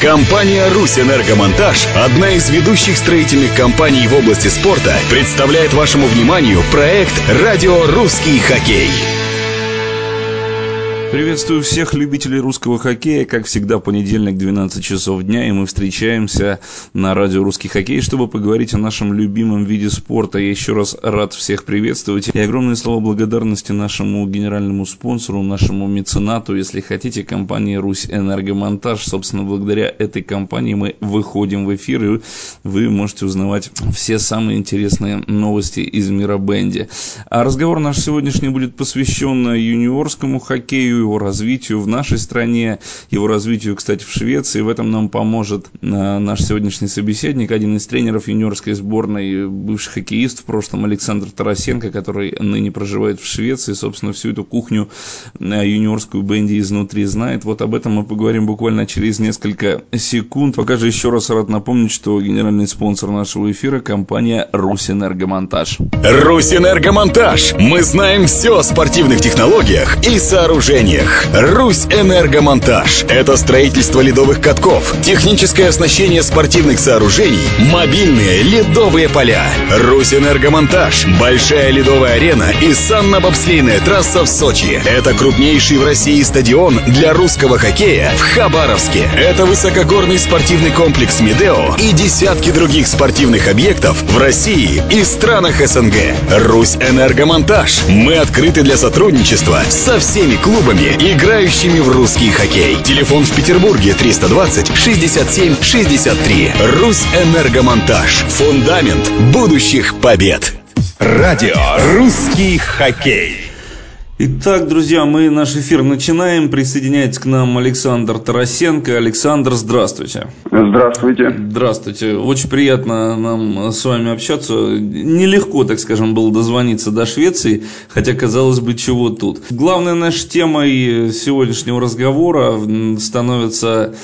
Компания «Русь Энергомонтаж», одна из ведущих строительных компаний в области спорта, представляет вашему вниманию проект «Радио Русский хоккей». Приветствую всех любителей русского хоккея. Как всегда, понедельник, 12 часов дня, и мы встречаемся на радио «Русский хоккей», чтобы поговорить о нашем любимом виде спорта. Я еще раз рад всех приветствовать. И огромные слова благодарности нашему генеральному спонсору, нашему меценату, если хотите, компании «Русь Энергомонтаж». Собственно, благодаря этой компании мы выходим в эфир, и вы можете узнавать все самые интересные новости из мира бенди. А разговор наш сегодняшний будет посвящен юниорскому хоккею, его развитию в нашей стране, его развитию, кстати, в Швеции. В этом нам поможет э, наш сегодняшний собеседник, один из тренеров юниорской сборной, бывший хоккеист в прошлом Александр Тарасенко, который ныне проживает в Швеции, собственно, всю эту кухню э, юниорскую Бенди изнутри знает. Вот об этом мы поговорим буквально через несколько секунд. Пока же еще раз рад напомнить, что генеральный спонсор нашего эфира – компания «Русэнергомонтаж». «Русэнергомонтаж» – мы знаем все о спортивных технологиях и сооружениях сооружениях. Русь Энергомонтаж. Это строительство ледовых катков, техническое оснащение спортивных сооружений, мобильные ледовые поля. Русь Энергомонтаж. Большая ледовая арена и санно-бобслейная трасса в Сочи. Это крупнейший в России стадион для русского хоккея в Хабаровске. Это высокогорный спортивный комплекс Медео и десятки других спортивных объектов в России и странах СНГ. Русь Энергомонтаж. Мы открыты для сотрудничества со всеми клубами клубами, играющими в русский хоккей. Телефон в Петербурге 320 67 63. Русь Энергомонтаж. Фундамент будущих побед. Радио «Русский хоккей». Итак, друзья, мы наш эфир начинаем. Присоединяется к нам Александр Тарасенко. Александр, здравствуйте. Здравствуйте. Здравствуйте. Очень приятно нам с вами общаться. Нелегко, так скажем, было дозвониться до Швеции, хотя, казалось бы, чего тут. Главной нашей темой сегодняшнего разговора становится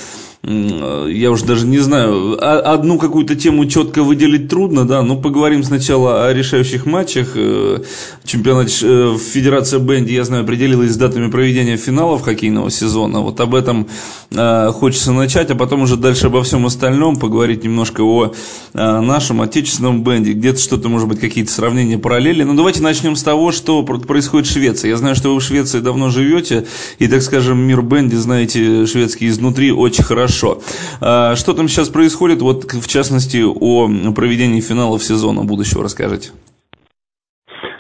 я уже даже не знаю, одну какую-то тему четко выделить трудно, да, но поговорим сначала о решающих матчах. Э, чемпионат э, Федерация Бенди, я знаю, определилась с датами проведения финалов хоккейного сезона. Вот об этом э, хочется начать, а потом уже дальше обо всем остальном поговорить немножко о нашем отечественном Бенди. Где-то что-то, может быть, какие-то сравнения, параллели. Но давайте начнем с того, что происходит в Швеции. Я знаю, что вы в Швеции давно живете, и, так скажем, мир Бенди знаете шведский изнутри очень хорошо хорошо. А, что там сейчас происходит? Вот, в частности, о проведении финалов сезона будущего расскажите.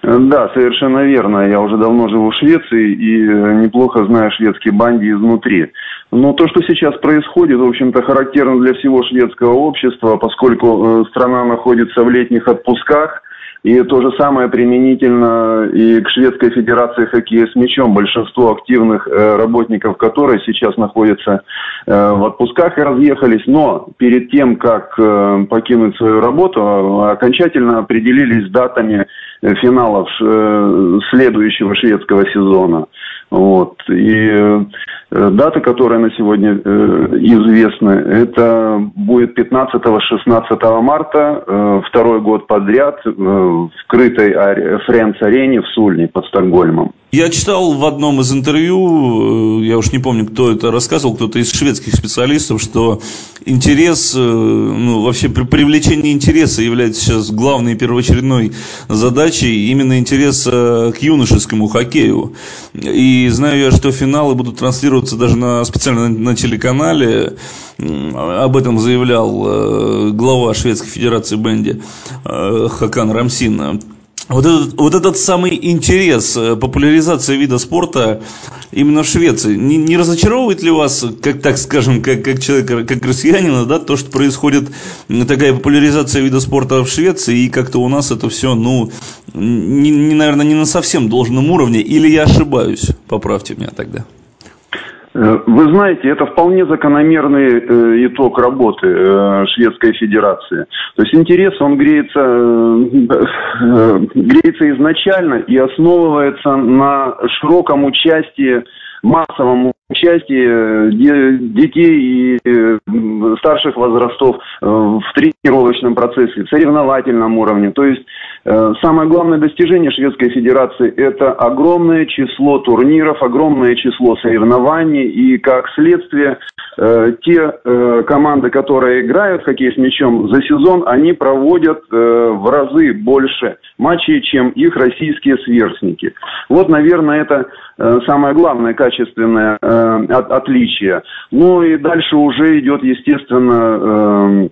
Да, совершенно верно. Я уже давно живу в Швеции и неплохо знаю шведские банди изнутри. Но то, что сейчас происходит, в общем-то, характерно для всего шведского общества, поскольку э, страна находится в летних отпусках – и то же самое применительно и к Шведской Федерации хоккея с мячом. Большинство активных э, работников которой сейчас находятся э, в отпусках и разъехались. Но перед тем, как э, покинуть свою работу, окончательно определились датами финалов следующего шведского сезона. Вот. И дата, которая на сегодня известна, это будет 15-16 марта, второй год подряд в скрытой Френц-арене в Сульне под Стокгольмом. Я читал в одном из интервью, э, я уж не помню, кто это рассказывал, кто-то из шведских специалистов, что интерес, э, ну, вообще привлечение интереса является сейчас главной первоочередной задачей, именно интерес к юношескому хоккею. И знаю я, что финалы будут транслироваться даже на, специально на, на телеканале, об этом заявлял э, глава Шведской Федерации Бенди Хакан Рамсин. Вот этот, вот этот самый интерес, э, популяризация вида спорта именно в Швеции, не, не разочаровывает ли вас, как так скажем, как, как человека, как россиянина, да, то, что происходит такая популяризация вида спорта в Швеции, и как-то у нас это все, ну, не, не, наверное, не на совсем должном уровне, или я ошибаюсь, поправьте меня тогда. Э, вы знаете, это вполне закономерный э, итог работы э, Шведской Федерации. То есть интерес, он греется, греется изначально и основывается на широком участии, массовом участии детей и старших возрастов в тренировочном процессе, в соревновательном уровне. То есть Э, самое главное достижение Шведской Федерации – это огромное число турниров, огромное число соревнований, и как следствие э, те э, команды, которые играют в хоккей с мячом за сезон, они проводят в разы больше матчей, чем их российские сверстники. Вот, наверное, это самое главное качественное отличие. Ну и дальше уже идет, естественно,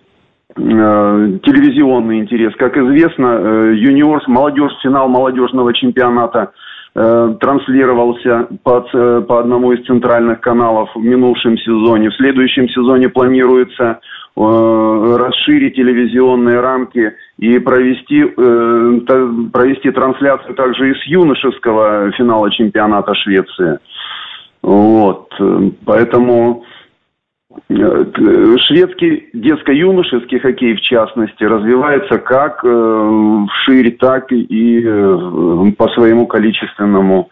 Э, телевизионный интерес. Как известно, э, юниорс, молодежь, финал молодежного чемпионата э, транслировался по, по одному из центральных каналов в минувшем сезоне. В следующем сезоне планируется расширить телевизионные рамки и провести, провести трансляцию также из юношеского финала чемпионата Швеции. Вот. Поэтому Э, шведский детско-юношеский хоккей, в частности, развивается как э, шире, так и э, по своему количественному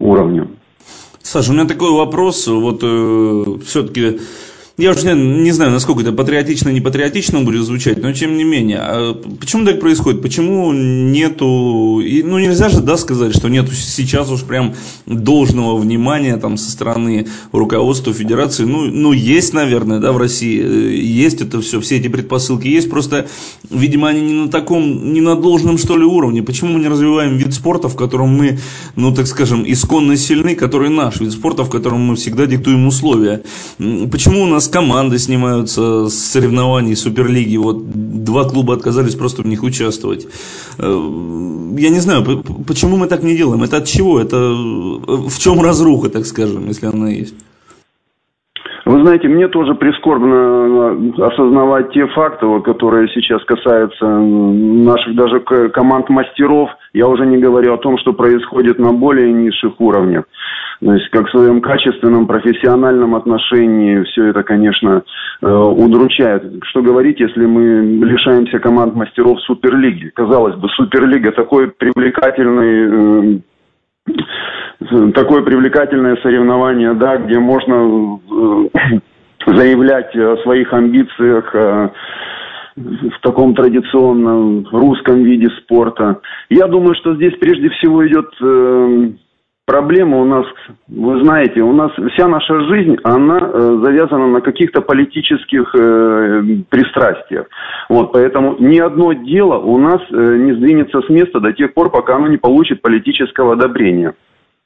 уровню. Саша, у меня такой вопрос. Вот э, все-таки я уже не, знаю, насколько это патриотично, не патриотично будет звучать, но тем не менее. А почему так происходит? Почему нету, ну нельзя же, да, сказать, что нету сейчас уж прям должного внимания там со стороны руководства федерации. Ну, ну есть, наверное, да, в России, э, есть это все, все эти предпосылки есть, просто, видимо, они не на таком, не на должном, что ли, уровне. Почему мы не развиваем вид спорта, в котором мы, ну, так скажем, исконно сильны, который наш вид спорта, в котором мы всегда диктуем условия? Почему у нас нас команды снимаются с соревнований Суперлиги. Вот два клуба отказались просто в них участвовать. Э, я не знаю, почему мы так не делаем. Это от чего? Это э, в чем разруха, так скажем, если она есть? Вы знаете, мне тоже прискорбно э, осознавать те факты, которые сейчас касаются наших даже команд мастеров. Я уже не говорю о том, что происходит на более низших уровнях. Есть, как в своем качественном, профессиональном отношении все это, конечно, э, удручает. Что говорить, если мы лишаемся команд мастеров Суперлиги? Казалось бы, Суперлига такой привлекательный э, такое привлекательное соревнование, да, где можно э, заявлять о своих амбициях в таком традиционном русском виде спорта. Я думаю, что здесь прежде всего идет Проблема у нас, вы знаете, у нас вся наша жизнь, она э, завязана на каких-то политических э, пристрастиях. Вот, поэтому ни одно дело у нас э, не сдвинется с места до тех пор, пока оно не получит политического одобрения.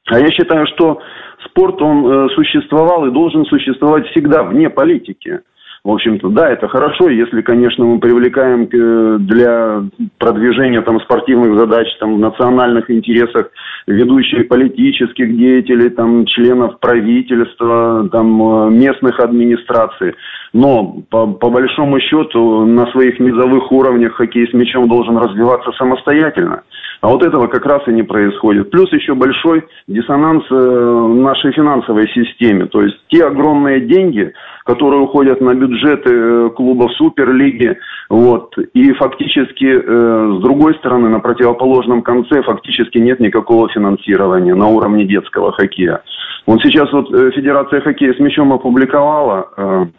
А я считаю, что спорт, он э, существовал и должен существовать всегда вне политики. В общем-то, да, это хорошо, если, конечно, мы привлекаем э, для продвижения там, спортивных задач там, в национальных интересах ведущих политических деятелей, там, членов правительства, там, э, местных администраций. Но по, по большому счету на своих низовых уровнях хоккей с мячом должен развиваться самостоятельно. А вот этого как раз и не происходит. Плюс еще большой диссонанс э, в нашей финансовой системе. То есть те огромные деньги, которые уходят на бюджеты э, клубов Суперлиги, вот, и фактически э, с другой стороны, на противоположном конце фактически нет никакого финансирования на уровне детского хоккея. Вот сейчас вот Федерация хоккея с мячом опубликовала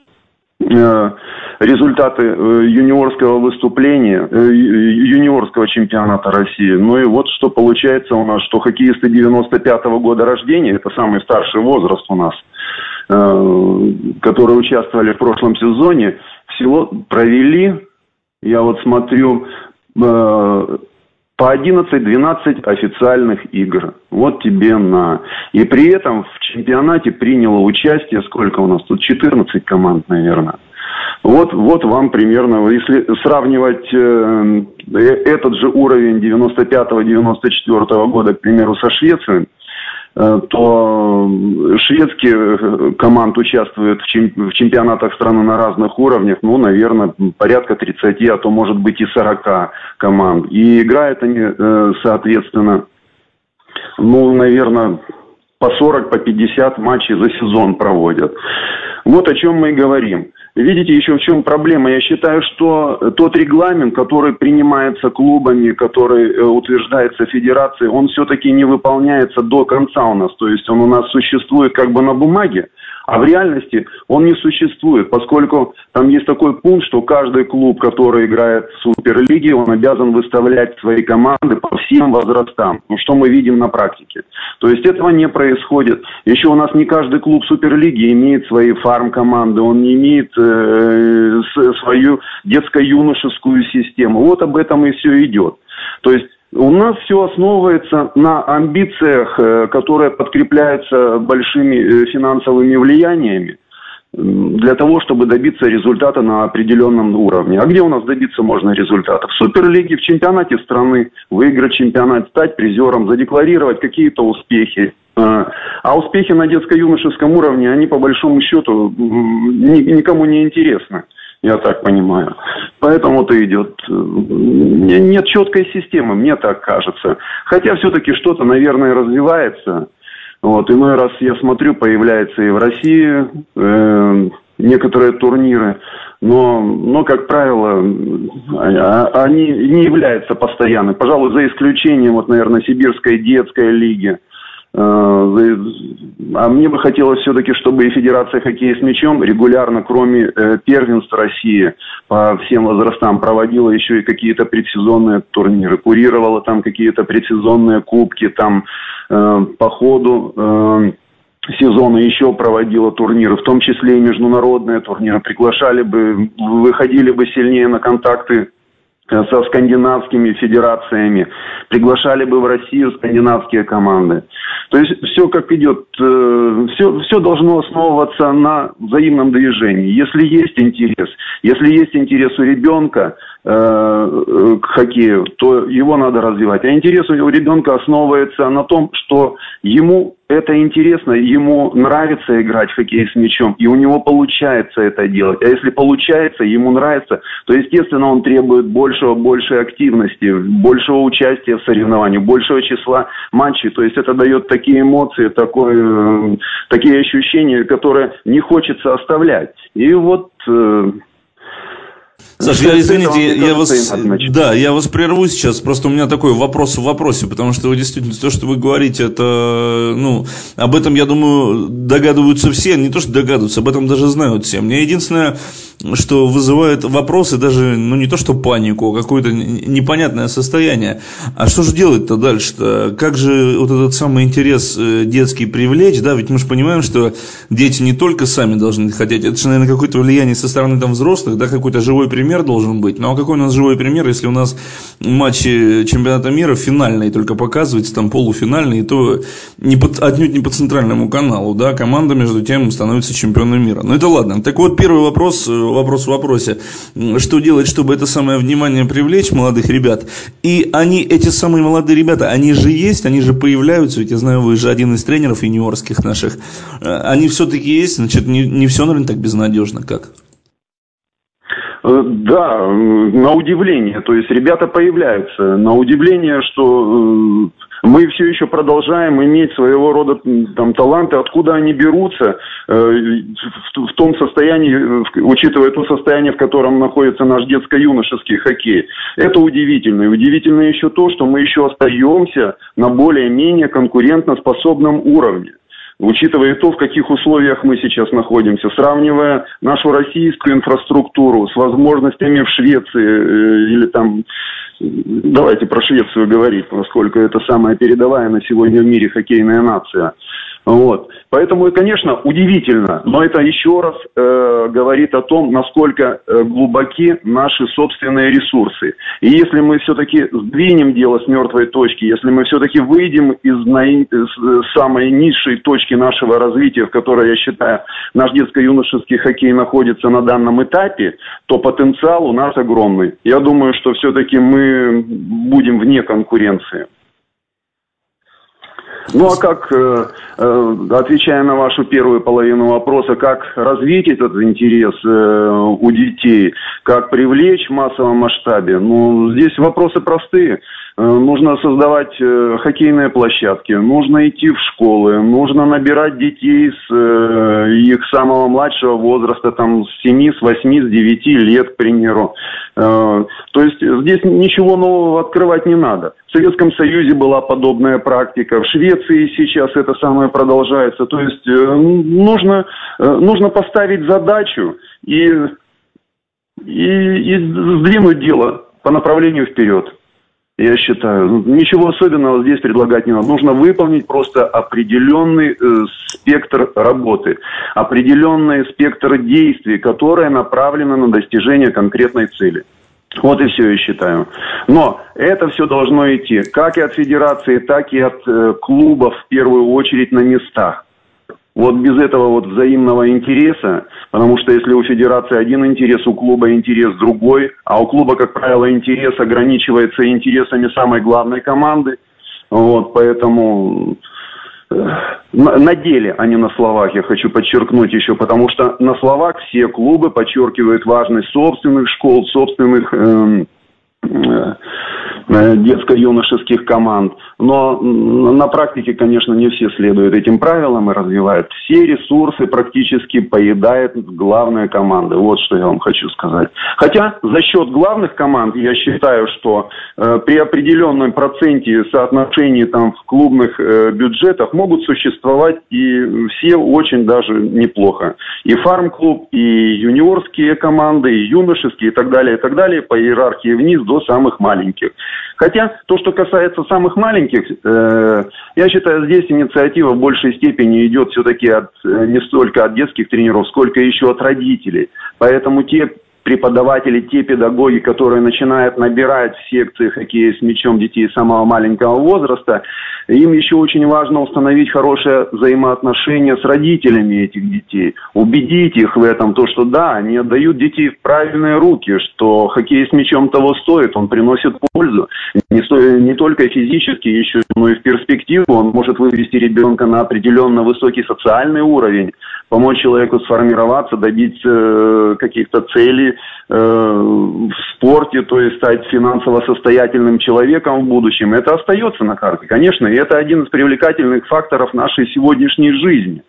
результаты э, юниорского выступления, э, юниорского чемпионата России. Ну и вот что получается у нас, что хоккеисты 95-го года рождения, это самый старший возраст у нас, которые участвовали в прошлом сезоне, всего провели, я вот смотрю, по 11-12 официальных игр. Вот тебе на. И при этом в чемпионате приняло участие, сколько у нас тут, 14 команд, наверное. Вот, вот вам примерно, если сравнивать э, э этот же уровень 95-94 года, к примеру, со Швецией, то шведские э, команд участвуют в чемпионатах страны на разных уровнях, ну, наверное, порядка 30, а то, может быть, и 40 команд. И играют они, э, соответственно, ну, наверное, по 40, по 50 матчей за сезон проводят. Вот о чем мы и говорим. Видите, еще в чем проблема? Я считаю, что тот регламент, который принимается клубами, который э, утверждается федерацией, он все-таки не выполняется до конца у нас. То есть он у нас существует как бы на бумаге, А в реальности он не существует, поскольку там есть такой пункт, что каждый клуб, который играет в Суперлиге, он обязан выставлять свои команды по всем возрастам. Ну, что мы видим на практике. То есть этого не происходит. Еще у нас не каждый клуб Суперлиги имеет свои фарм-команды, он не имеет э, свою детско-юношескую систему. Вот об этом и все идет. То есть у нас все основывается на амбициях, э, которые подкрепляются большими э, финансовыми влияниями для того, чтобы добиться результата на определенном уровне. А где у нас добиться можно результата? В Суперлиге, в чемпионате страны, выиграть чемпионат, стать призером, задекларировать какие-то успехи. А, а успехи на детско-юношеском уровне, они по большому счету никому не интересны я так понимаю. Поэтому-то идет... Э, нет четкой системы, мне так кажется. Хотя все-таки что-то, наверное, развивается. Вот, иной раз я смотрю, появляется и в России э, некоторые турниры, но, но, как правило, а, они не являются постоянными. Пожалуй, за исключением, вот, наверное, Сибирской детской лиги – а мне бы хотелось все-таки, чтобы и Федерация хоккея с мячом регулярно, кроме э, первенств России по всем возрастам, проводила еще и какие-то предсезонные турниры, курировала там какие-то предсезонные кубки, там э, по ходу э, сезона еще проводила турниры, в том числе и международные турниры, приглашали бы, выходили бы сильнее на контакты Э, со скандинавскими федерациями, приглашали бы в Россию скандинавские команды. То есть все как идет, все, э, все должно основываться на взаимном движении. Если есть интерес, если есть интерес у ребенка э, к хоккею, то его надо развивать. А интерес у ребенка основывается на том, что ему это интересно, ему нравится играть в хоккей с мячом, и у него получается это делать. А если получается, ему нравится, то, естественно, он требует большего, большей активности, большего участия в соревновании, большего числа матчей. То есть это дает такие эмоции, такое, э, такие ощущения, которые не хочется оставлять. И вот э, Саша, я, извините, я, вас, да, я вас прерву сейчас, просто у меня такой вопрос в вопросе, потому что вы действительно, то, что вы говорите, это, ну, об этом, я думаю, догадываются все, не то, что догадываются, об этом даже знают все. Мне единственное, что вызывает вопросы, даже, ну, не то, что панику, а какое-то непонятное состояние. А что же делать-то дальше-то? Как же вот этот самый интерес э, детский привлечь, да, ведь мы же понимаем, что дети не только сами должны хотеть, это же, наверное, какое-то влияние со стороны там взрослых, да, какой-то живой пример пример должен быть. Ну а какой у нас живой пример, если у нас матчи чемпионата мира финальные только показываются, там полуфинальные, то не под, отнюдь не по центральному каналу, да, команда между тем становится чемпионом мира. Ну это ладно. Так вот, первый вопрос, э, вопрос в вопросе. Что делать, чтобы это самое внимание привлечь молодых ребят? И они, эти самые молодые ребята, они же есть, они же появляются, ведь я знаю, вы же один из тренеров юниорских наших. Э, они все-таки есть, значит, не, не все, наверное, так безнадежно, как? Э, да, на удивление. То есть ребята появляются. На удивление, что э, мы все еще продолжаем иметь своего рода там, таланты, откуда они берутся, э, в, том состоянии, учитывая то состояние, в котором находится наш детско-юношеский хоккей. Это удивительно. И удивительно еще то, что мы еще остаемся на более-менее конкурентоспособном уровне учитывая то, в каких условиях мы сейчас находимся, сравнивая нашу российскую инфраструктуру с возможностями в Швеции э, или там, давайте про Швецию говорить, поскольку это самая передовая на сегодня в мире хоккейная нация – вот. Поэтому, конечно, удивительно, но это еще раз э, говорит о том, насколько э, глубоки наши собственные ресурсы. И если мы все-таки сдвинем дело с мертвой точки, если мы все-таки выйдем из наи... самой низшей точки нашего развития, в которой, я считаю, наш детско-юношеский хоккей находится на данном этапе, то потенциал у нас огромный. Я думаю, что все-таки мы будем вне конкуренции. Ну а как, э, э, отвечая на вашу первую половину вопроса, как развить этот интерес э, у детей, как привлечь в массовом масштабе, ну здесь вопросы простые. Э, нужно создавать э, хоккейные площадки, нужно идти в школы, нужно набирать детей с э, их самого младшего возраста, там, с 7, с 8, с 9 лет, к примеру. То есть здесь ничего нового открывать не надо. В Советском Союзе была подобная практика, в Швеции сейчас это самое продолжается. То есть нужно, нужно поставить задачу и, и, и сдвинуть дело по направлению вперед я считаю. Ну, ничего особенного здесь предлагать не надо. Нужно выполнить просто определенный э, спектр работы, определенный спектр действий, которые направлены на достижение конкретной цели. Вот и все, я считаю. Но это все должно идти как и от федерации, так и от э, клубов в первую очередь на местах. Вот без этого вот взаимного интереса, потому что если у федерации один интерес, у клуба интерес другой, а у клуба, как правило, интерес ограничивается интересами самой главной команды, вот, поэтому э, на деле, а не на словах, я хочу подчеркнуть еще, потому что на словах все клубы подчеркивают важность собственных школ, собственных э, э, Э, детско-юношеских команд. Но на практике, конечно, не все следуют этим правилам и развивают. Все ресурсы практически поедает главная команда. Вот что я вам хочу сказать. Хотя за счет главных команд я считаю, что э, при определенном проценте соотношений там в клубных э, бюджетах могут существовать и все очень даже неплохо. И фарм-клуб, и юниорские команды, и юношеские, и так далее, и так далее, по иерархии вниз до самых маленьких. Хотя то, что касается самых маленьких, э, я считаю, здесь инициатива в большей степени идет все-таки от, э, не столько от детских тренеров, сколько еще от родителей. Поэтому те преподаватели, те педагоги, которые начинают набирать в секции хоккея с мячом детей самого маленького возраста, им еще очень важно установить хорошее взаимоотношение с родителями этих детей, убедить их в этом, то, что да, они отдают детей в правильные руки, что хоккей с мячом того стоит, он приносит пользу, не, сто, не только физически, еще, но и в перспективу он может вывести ребенка на определенно высокий социальный уровень, помочь человеку сформироваться, добиться э, каких-то целей э, в спорте, то есть стать финансово состоятельным человеком в будущем, это остается на карте. Конечно, и это один из привлекательных факторов нашей сегодняшней жизни.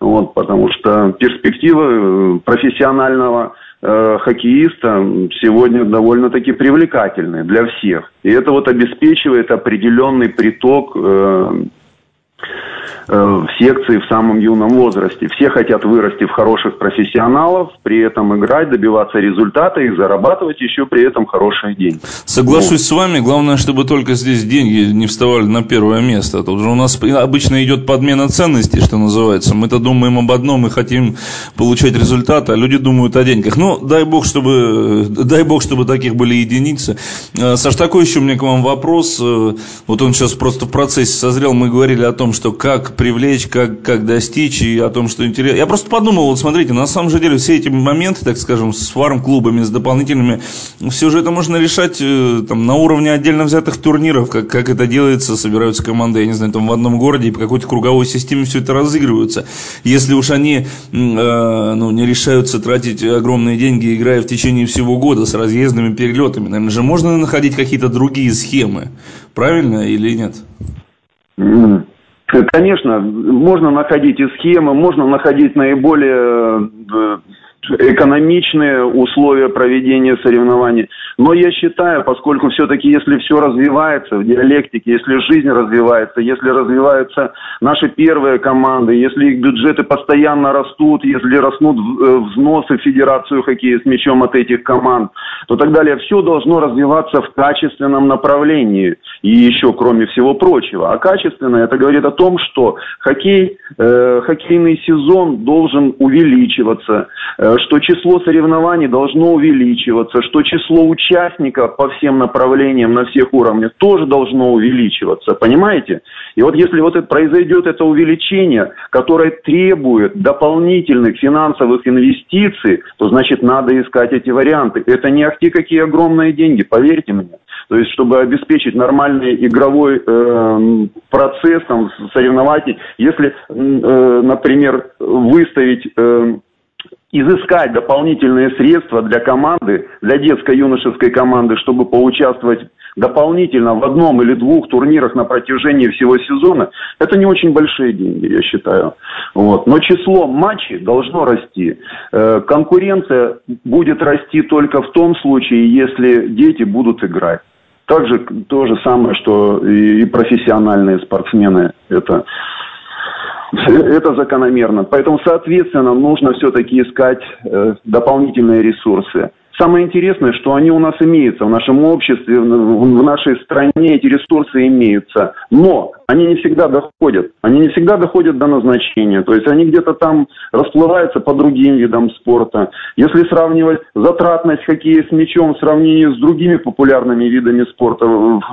Вот, потому что перспективы э, профессионального э, хоккеиста сегодня довольно-таки привлекательные для всех. И это вот обеспечивает определенный приток Э, в секции в самом юном возрасте. Все хотят вырасти в хороших профессионалов, при этом играть, добиваться результата и зарабатывать еще при этом хорошие деньги. Соглашусь вот. с вами. Главное, чтобы только здесь деньги не вставали на первое место. Тут же у нас обычно идет подмена ценностей, что называется. Мы-то думаем об одном и хотим получать результаты, а люди думают о деньгах. Ну, дай бог, чтобы, дай бог, чтобы таких были единицы. Э, Саш, такой еще у меня к вам вопрос. Э, вот он сейчас просто в процессе созрел. Мы говорили о том, что как привлечь, как, как достичь и о том, что интересно. Я просто подумал, вот смотрите, на самом же деле все эти моменты, так скажем, с фарм-клубами, с дополнительными, все же это можно решать э, там, на уровне отдельно взятых турниров, как, как это делается, собираются команды, я не знаю, там в одном городе и по какой-то круговой системе все это разыгрываются. Если уж они э, ну, не решаются тратить огромные деньги, играя в течение всего года с разъездными перелетами, наверное же можно находить какие-то другие схемы, правильно или нет? Конечно, можно находить и схемы, можно находить наиболее э, экономичные условия проведения соревнований. Но я считаю, поскольку все-таки если все развивается в диалектике, если жизнь развивается, если развиваются наши первые команды, если их бюджеты постоянно растут, если растут э, взносы в Федерацию хоккея с мячом от этих команд, то так далее, все должно развиваться в качественном направлении. И еще, кроме всего прочего. А качественно это говорит о том, что хоккей, э, хоккейный сезон должен увеличиваться, э, что число соревнований должно увеличиваться, что число участников по всем направлениям на всех уровнях тоже должно увеличиваться, понимаете? И вот если вот это произойдет это увеличение, которое требует дополнительных финансовых инвестиций, то значит надо искать эти варианты. Это не ахти какие огромные деньги, поверьте мне. То есть, чтобы обеспечить нормальный игровой э, процесс, там, соревновательный, если, э, например, выставить э, изыскать дополнительные средства для команды, для детско-юношеской команды, чтобы поучаствовать дополнительно в одном или двух турнирах на протяжении всего сезона, это не очень большие деньги, я считаю. Вот. Но число матчей должно расти. Э, конкуренция будет расти только в том случае, если дети будут играть. Также то же самое, что и профессиональные спортсмены. Это это закономерно. Поэтому, соответственно, нужно все-таки искать э, дополнительные ресурсы. Самое интересное, что они у нас имеются в нашем обществе, в нашей стране эти ресурсы имеются. Но они не всегда доходят. Они не всегда доходят до назначения. То есть они где-то там расплываются по другим видам спорта. Если сравнивать затратность хоккея с мячом в сравнении с другими популярными видами спорта,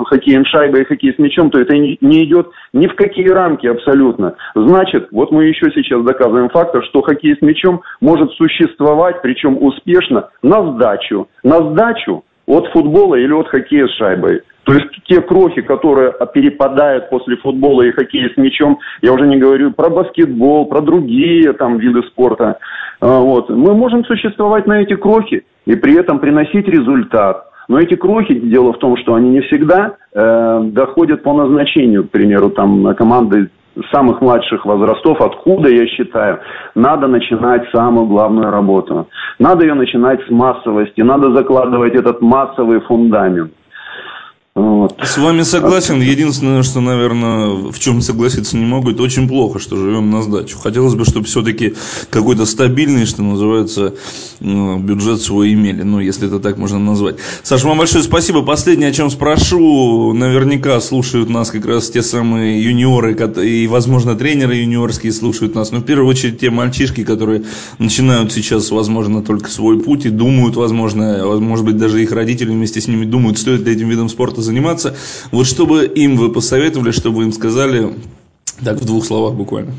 хоккеем шайбой и хоккей с мячом, то это не идет ни в какие рамки абсолютно. Значит, вот мы еще сейчас доказываем фактор, что хоккей с мячом может существовать, причем успешно, на сдачу. На сдачу от футбола или от хоккея с шайбой. То есть те крохи, которые перепадают после футбола и хоккея с мячом, я уже не говорю про баскетбол, про другие там виды спорта, а, вот, мы можем существовать на эти крохи и при этом приносить результат. Но эти крохи, дело в том, что они не всегда э, доходят по назначению, к примеру, там команды самых младших возрастов, откуда, я считаю, надо начинать самую главную работу. Надо ее начинать с массовости, надо закладывать этот массовый фундамент. Вот. С вами согласен. Единственное, что, наверное, в чем согласиться не могу, это очень плохо, что живем на сдачу. Хотелось бы, чтобы все-таки какой-то стабильный, что называется, ну, бюджет свой имели. Ну, если это так можно назвать. Саша, вам большое спасибо. Последнее, о чем спрошу. Наверняка слушают нас как раз те самые юниоры и, возможно, тренеры юниорские слушают нас. Но в первую очередь те мальчишки, которые начинают сейчас, возможно, только свой путь и думают, возможно, может быть, даже их родители вместе с ними думают, стоит ли этим видом спорта заниматься. Вот чтобы им вы посоветовали, чтобы им сказали, так в двух словах буквально.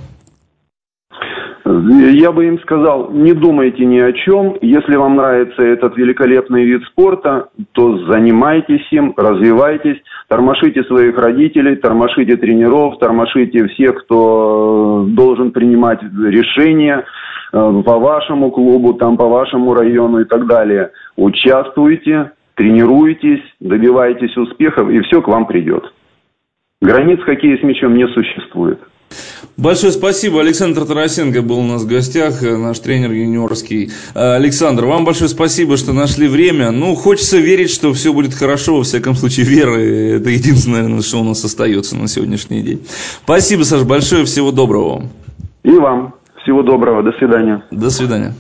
Я бы им сказал, не думайте ни о чем. Если вам нравится этот великолепный вид спорта, то занимайтесь им, развивайтесь, тормошите своих родителей, тормошите тренеров, тормошите всех, кто должен принимать решения э, по вашему клубу, там по вашему району и так далее. Участвуйте, тренируйтесь, добивайтесь успехов, и все к вам придет. Границ хоккея с мячом не существует. Большое спасибо. Александр Тарасенко был у нас в гостях, э, наш тренер юниорский. Э, Александр, вам большое спасибо, что нашли время. Ну, хочется верить, что все будет хорошо. Во всяком случае, вера – это единственное, наверное, что у нас остается на сегодняшний день. Спасибо, Саш, большое. Всего доброго вам. И вам. Всего доброго. До свидания. До свидания.